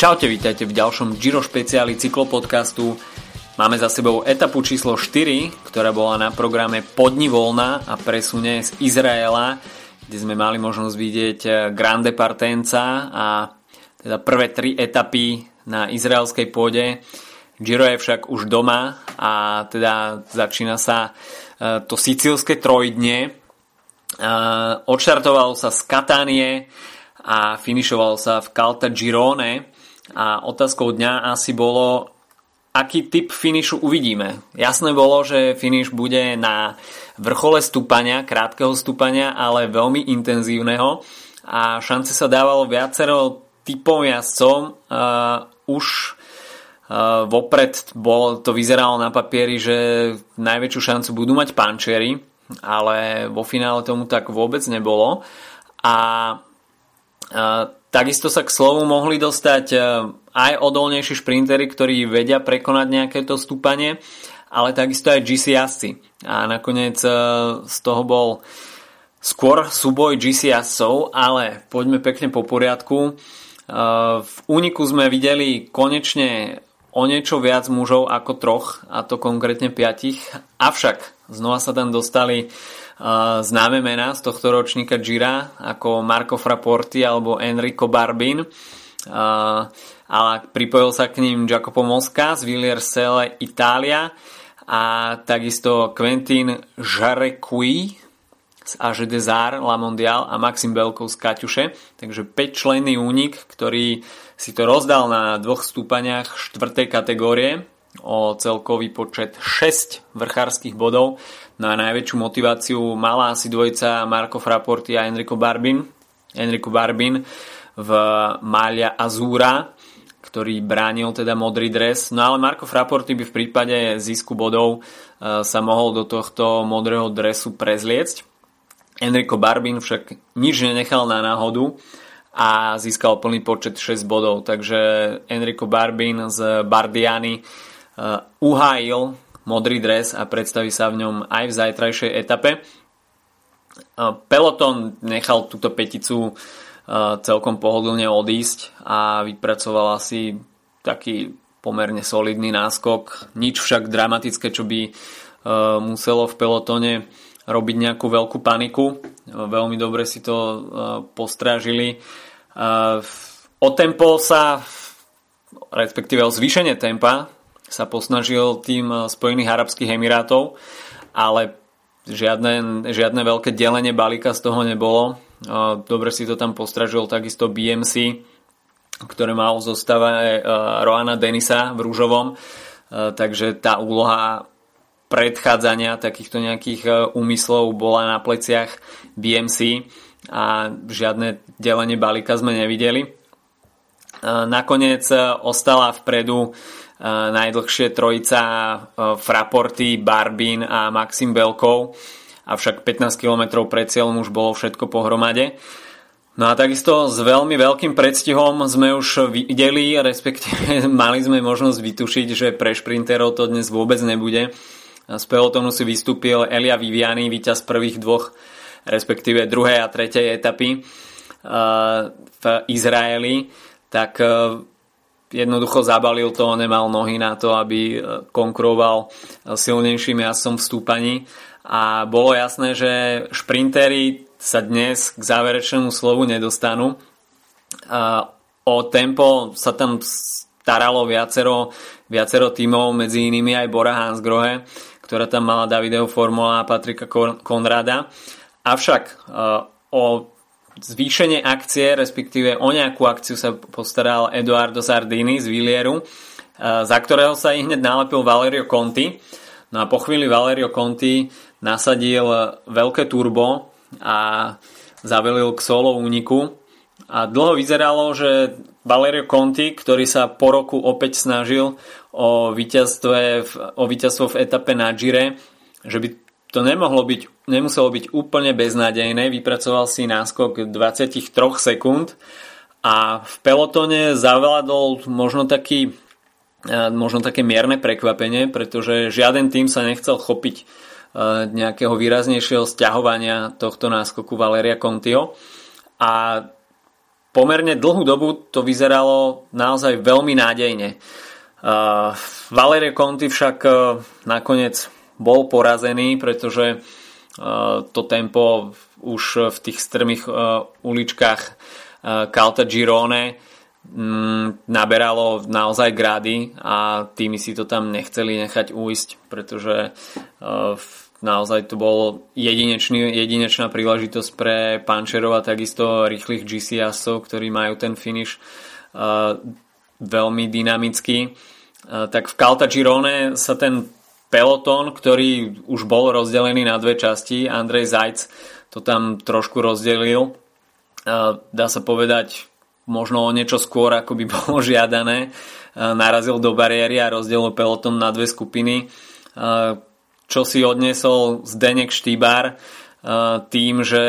Čaute, vítajte v ďalšom Giro špeciáli cyklopodcastu. Máme za sebou etapu číslo 4, ktorá bola na programe Podni voľna a presune z Izraela, kde sme mali možnosť vidieť Grande Partenza a teda prvé tri etapy na izraelskej pôde. Giro je však už doma a teda začína sa e, to sicilské trojdne. E, odštartovalo sa z Katánie a finišovalo sa v Calta Girone a otázkou dňa asi bolo, aký typ finišu uvidíme. Jasné bolo, že finiš bude na vrchole stúpania, krátkeho stúpania, ale veľmi intenzívneho a šance sa dávalo viacero typom jazdcom. Uh, už Uh, vopred bol, to vyzeralo na papieri, že najväčšiu šancu budú mať pančery, ale vo finále tomu tak vôbec nebolo. A uh, takisto sa k slovu mohli dostať uh, aj odolnejší šprintery, ktorí vedia prekonať nejaké to stúpanie, ale takisto aj GC jazdci. A nakoniec z toho bol skôr súboj GC jazdcov, ale poďme pekne po poriadku. V úniku sme videli konečne o niečo viac mužov ako troch, a to konkrétne piatich. Avšak znova sa tam dostali uh, známe mená z tohto ročníka Gira, ako Marco Fraporti alebo Enrico Barbin. Uh, ale pripojil sa k ním Jacopo Mosca z Villiersele Itália a takisto Quentin Jarequi z AG La Mondial a Maxim Belkov z Kaťuše. Takže 5 členný únik, ktorý si to rozdal na dvoch stúpaniach štvrtej kategórie o celkový počet 6 vrchárskych bodov. No a najväčšiu motiváciu mala asi dvojica Marco Fraporti a Enrico Barbin. Enrico Barbin v Malia Azura, ktorý bránil teda modrý dres. No ale Marco Fraporti by v prípade zisku bodov e, sa mohol do tohto modrého dresu prezliecť. Enrico Barbin však nič nenechal na náhodu a získal plný počet 6 bodov. Takže Enrico Barbin z Bardiani uhájil modrý dres a predstaví sa v ňom aj v zajtrajšej etape. Uh, Peloton nechal túto peticu uh, celkom pohodlne odísť a vypracoval asi taký pomerne solidný náskok. Nič však dramatické, čo by muselo v pelotone robiť nejakú veľkú paniku. Veľmi dobre si to uh, postrážili. Uh, o tempo sa, respektíve o zvýšenie tempa sa posnažil tým uh, Spojených Arabských Emirátov, ale žiadne, žiadne veľké delenie balíka z toho nebolo. Dobre si to tam postražil takisto BMC, ktoré mal v zostave Roana Denisa v Rúžovom. Takže tá úloha predchádzania takýchto nejakých úmyslov bola na pleciach BMC a žiadne delenie balíka sme nevideli. Nakoniec ostala vpredu najdlhšie trojica Fraporty, Barbin a Maxim Belkov, avšak 15 km pred cieľom už bolo všetko pohromade. No a takisto s veľmi veľkým predstihom sme už videli, respektíve mali sme možnosť vytušiť, že pre šprinterov to dnes vôbec nebude. Z pelotonu si vystúpil Elia Viviani, víťaz prvých dvoch, respektíve druhej a tretej etapy eh, v Izraeli, tak eh, jednoducho zabalil to, nemal nohy na to, aby eh, konkuroval silnejším jazdcom v stúpaní a bolo jasné, že šprintery sa dnes k záverečnému slovu nedostanú. O tempo sa tam staralo viacero, viacero tímov, medzi inými aj Bora Hansgrohe ktorá tam mala Davideo Formula a Patrika Konrada. Avšak e, o zvýšenie akcie, respektíve o nejakú akciu sa postaral Eduardo Sardini z Villieru, e, za ktorého sa i hneď nalepil Valerio Conti. No a po chvíli Valerio Conti nasadil veľké turbo a zavelil k solo úniku. A dlho vyzeralo, že Valerio Conti, ktorý sa po roku opäť snažil o víťazstvo, v, o víťazstvo v etape na Gire, že by to nemohlo byť, nemuselo byť úplne beznádejné. Vypracoval si náskok 23 sekúnd a v pelotone zavládol možno taký e, možno také mierne prekvapenie, pretože žiaden tým sa nechcel chopiť e, nejakého výraznejšieho stiahovania tohto náskoku Valeria Contio a pomerne dlhú dobu to vyzeralo naozaj veľmi nádejne. Uh, Valerio Conti však nakoniec bol porazený, pretože uh, to tempo už v tých strmých uh, uličkách uh, Calta Girone um, naberalo naozaj grády a tými si to tam nechceli nechať uísť, pretože naozaj to bol jedinečný, jedinečná príležitosť pre Pančerov a takisto rýchlych GCS-ov, ktorí majú ten finish veľmi dynamický. Tak v Calta Girone sa ten peloton, ktorý už bol rozdelený na dve časti, Andrej Zajc to tam trošku rozdelil. Uh, dá sa povedať možno o niečo skôr, ako by bolo žiadané. Uh, narazil do bariéry a rozdelil peloton na dve skupiny. Uh, čo si odniesol Zdenek Štýbar tým, že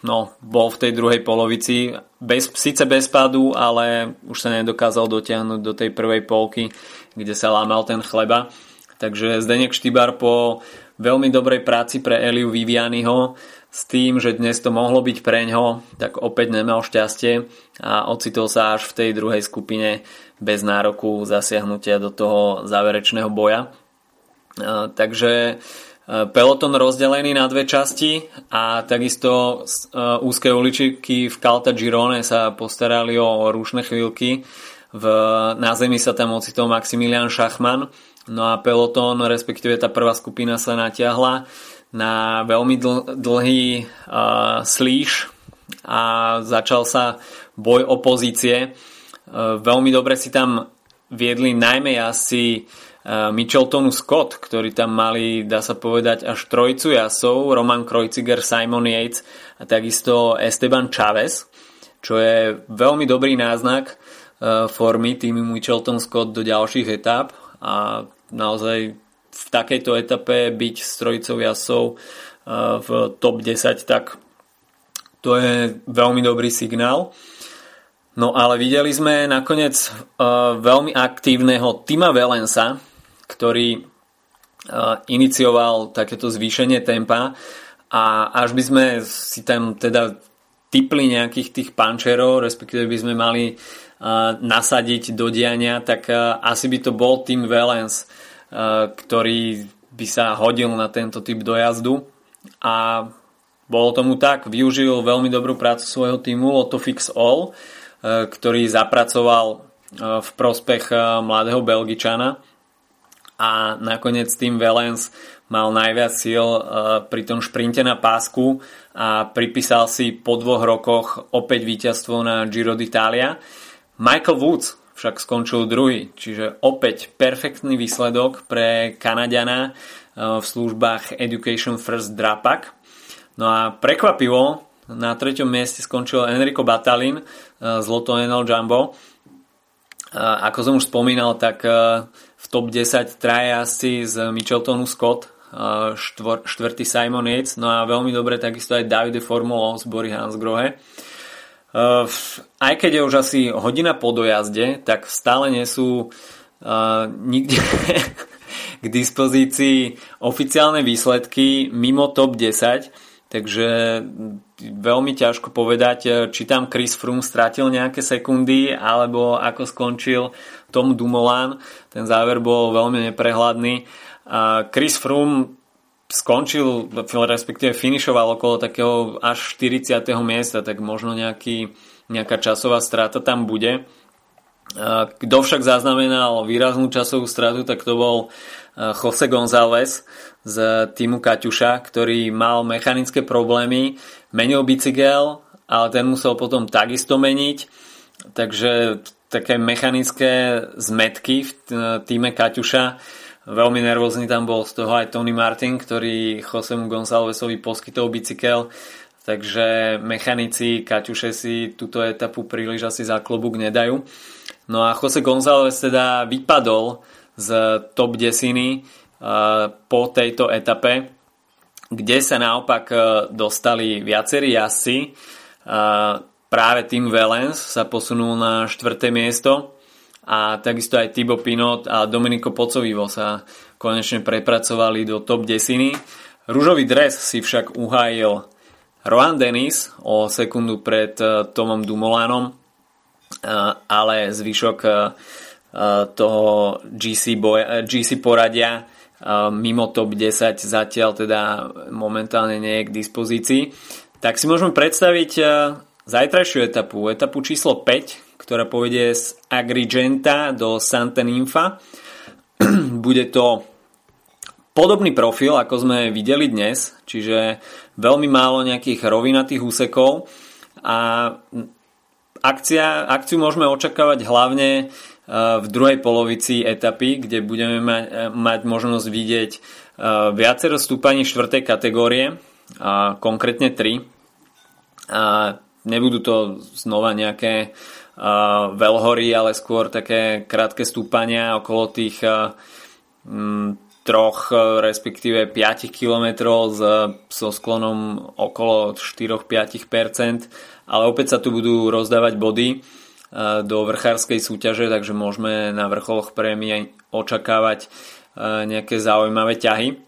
no, bol v tej druhej polovici bez, síce bez pádu, ale už sa nedokázal dotiahnuť do tej prvej polky, kde sa lámal ten chleba. Takže Zdenek Štýbar po veľmi dobrej práci pre Eliu Vivianiho s tým, že dnes to mohlo byť pre ňo, tak opäť nemal šťastie a ocitol sa až v tej druhej skupine bez nároku zasiahnutia do toho záverečného boja. Takže peloton rozdelený na dve časti a takisto úzke uličky v Calta Girone sa postarali o rušné chvíľky. V, na zemi sa tam ocitol Maximilian Schachmann, no a peloton, respektíve tá prvá skupina sa natiahla na veľmi dl, dlhý uh, slíž a začal sa boj o pozície. Uh, veľmi dobre si tam viedli najmä asi Micheltonu Scott, ktorí tam mali, dá sa povedať, až trojcu jasov, Roman Kreuziger, Simon Yates a takisto Esteban Chavez, čo je veľmi dobrý náznak e, formy týmy Michelton Scott do ďalších etap a naozaj v takejto etape byť s trojicou jasov e, v top 10, tak to je veľmi dobrý signál. No ale videli sme nakoniec uh, veľmi aktívneho Tima Velensa, ktorý inicioval takéto zvýšenie tempa a až by sme si tam teda typli nejakých tých pančerov, respektíve by sme mali nasadiť do diania, tak asi by to bol Tim Valens, ktorý by sa hodil na tento typ dojazdu a bolo tomu tak, využil veľmi dobrú prácu svojho týmu Lotto Fix All, ktorý zapracoval v prospech mladého Belgičana a nakoniec tým Valens mal najviac síl pri tom šprinte na pásku a pripísal si po dvoch rokoch opäť víťazstvo na Giro d'Italia. Michael Woods však skončil druhý, čiže opäť perfektný výsledok pre Kanadiana e, v službách Education First Drapak. No a prekvapivo na treťom mieste skončil Enrico Batalin e, z Lotto NL Jumbo. Ako som už spomínal, tak v top 10 traja z Micheltonu Scott, štvor, štvrtý Simon Yates, no a veľmi dobre takisto aj Davide Formulo z Bory Hansgrohe. Aj keď je už asi hodina po dojazde, tak stále nie sú nikde k dispozícii oficiálne výsledky mimo top 10, takže veľmi ťažko povedať, či tam Chris Froome strátil nejaké sekundy, alebo ako skončil Tom Dumoulin. Ten záver bol veľmi neprehľadný. Chris Froome skončil, respektíve finišoval okolo takého až 40. miesta, tak možno nejaký, nejaká časová strata tam bude. Kto však zaznamenal výraznú časovú stratu, tak to bol Jose González z týmu Kaťuša, ktorý mal mechanické problémy, menil bicykel, ale ten musel potom takisto meniť, takže také mechanické zmetky v týme Kaťuša. Veľmi nervózny tam bol z toho aj Tony Martin, ktorý Josemu Gonzálvesovi poskytol bicykel, takže mechanici Kaťuše si túto etapu príliš asi za klobúk nedajú. No a Jose González teda vypadol z top desiny po tejto etape, kde sa naopak dostali viacerí jazdci práve Tim Valens sa posunul na štvrté miesto a takisto aj Thibaut Pinot a Domenico Pocovivo sa konečne prepracovali do top desiny. Rúžový dres si však uhájil Rohan Dennis o sekundu pred Tomom Dumolanom, ale zvyšok toho GC, boja, GC poradia mimo top 10 zatiaľ teda momentálne nie je k dispozícii. Tak si môžeme predstaviť zajtrajšiu etapu, etapu číslo 5, ktorá povedie z Agrigenta do Santa Ninfa. Bude to podobný profil, ako sme videli dnes, čiže veľmi málo nejakých rovinatých úsekov a akcia, akciu môžeme očakávať hlavne v druhej polovici etapy, kde budeme mať, mať možnosť vidieť e, viacero stúpaní štvrtej kategórie, konkrétne 3. Nebudú to znova nejaké e, veľhory, ale skôr také krátke stúpania okolo tých e, troch, respektíve 5 km so sklonom okolo 4-5%, ale opäť sa tu budú rozdávať body do vrchárskej súťaže, takže môžeme na vrcholoch prémie očakávať nejaké zaujímavé ťahy.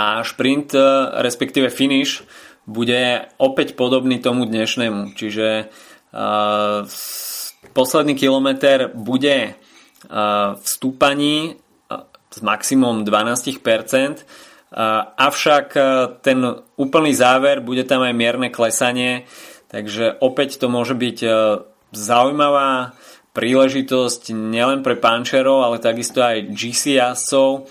A šprint, respektíve finish, bude opäť podobný tomu dnešnému, čiže posledný kilometr bude v stúpaní s maximum 12%, avšak ten úplný záver bude tam aj mierne klesanie, takže opäť to môže byť zaujímavá príležitosť nielen pre pančerov, ale takisto aj GC jazdcov.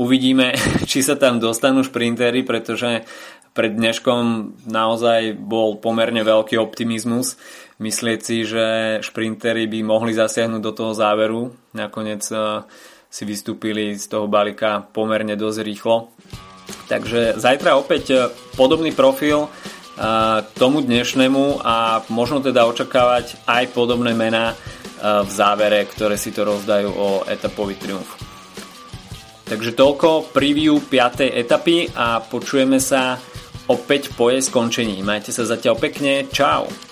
Uvidíme, či sa tam dostanú šprintery, pretože pred dneškom naozaj bol pomerne veľký optimizmus. Myslieť si, že šprintery by mohli zasiahnuť do toho záveru. Nakoniec eh, si vystúpili z toho balíka pomerne dosť rýchlo. Takže zajtra opäť eh, podobný profil tomu dnešnému a možno teda očakávať aj podobné mená v závere, ktoré si to rozdajú o etapový triumf. Takže toľko preview 5. etapy a počujeme sa opäť po jej skončení. Majte sa zatiaľ pekne, čau!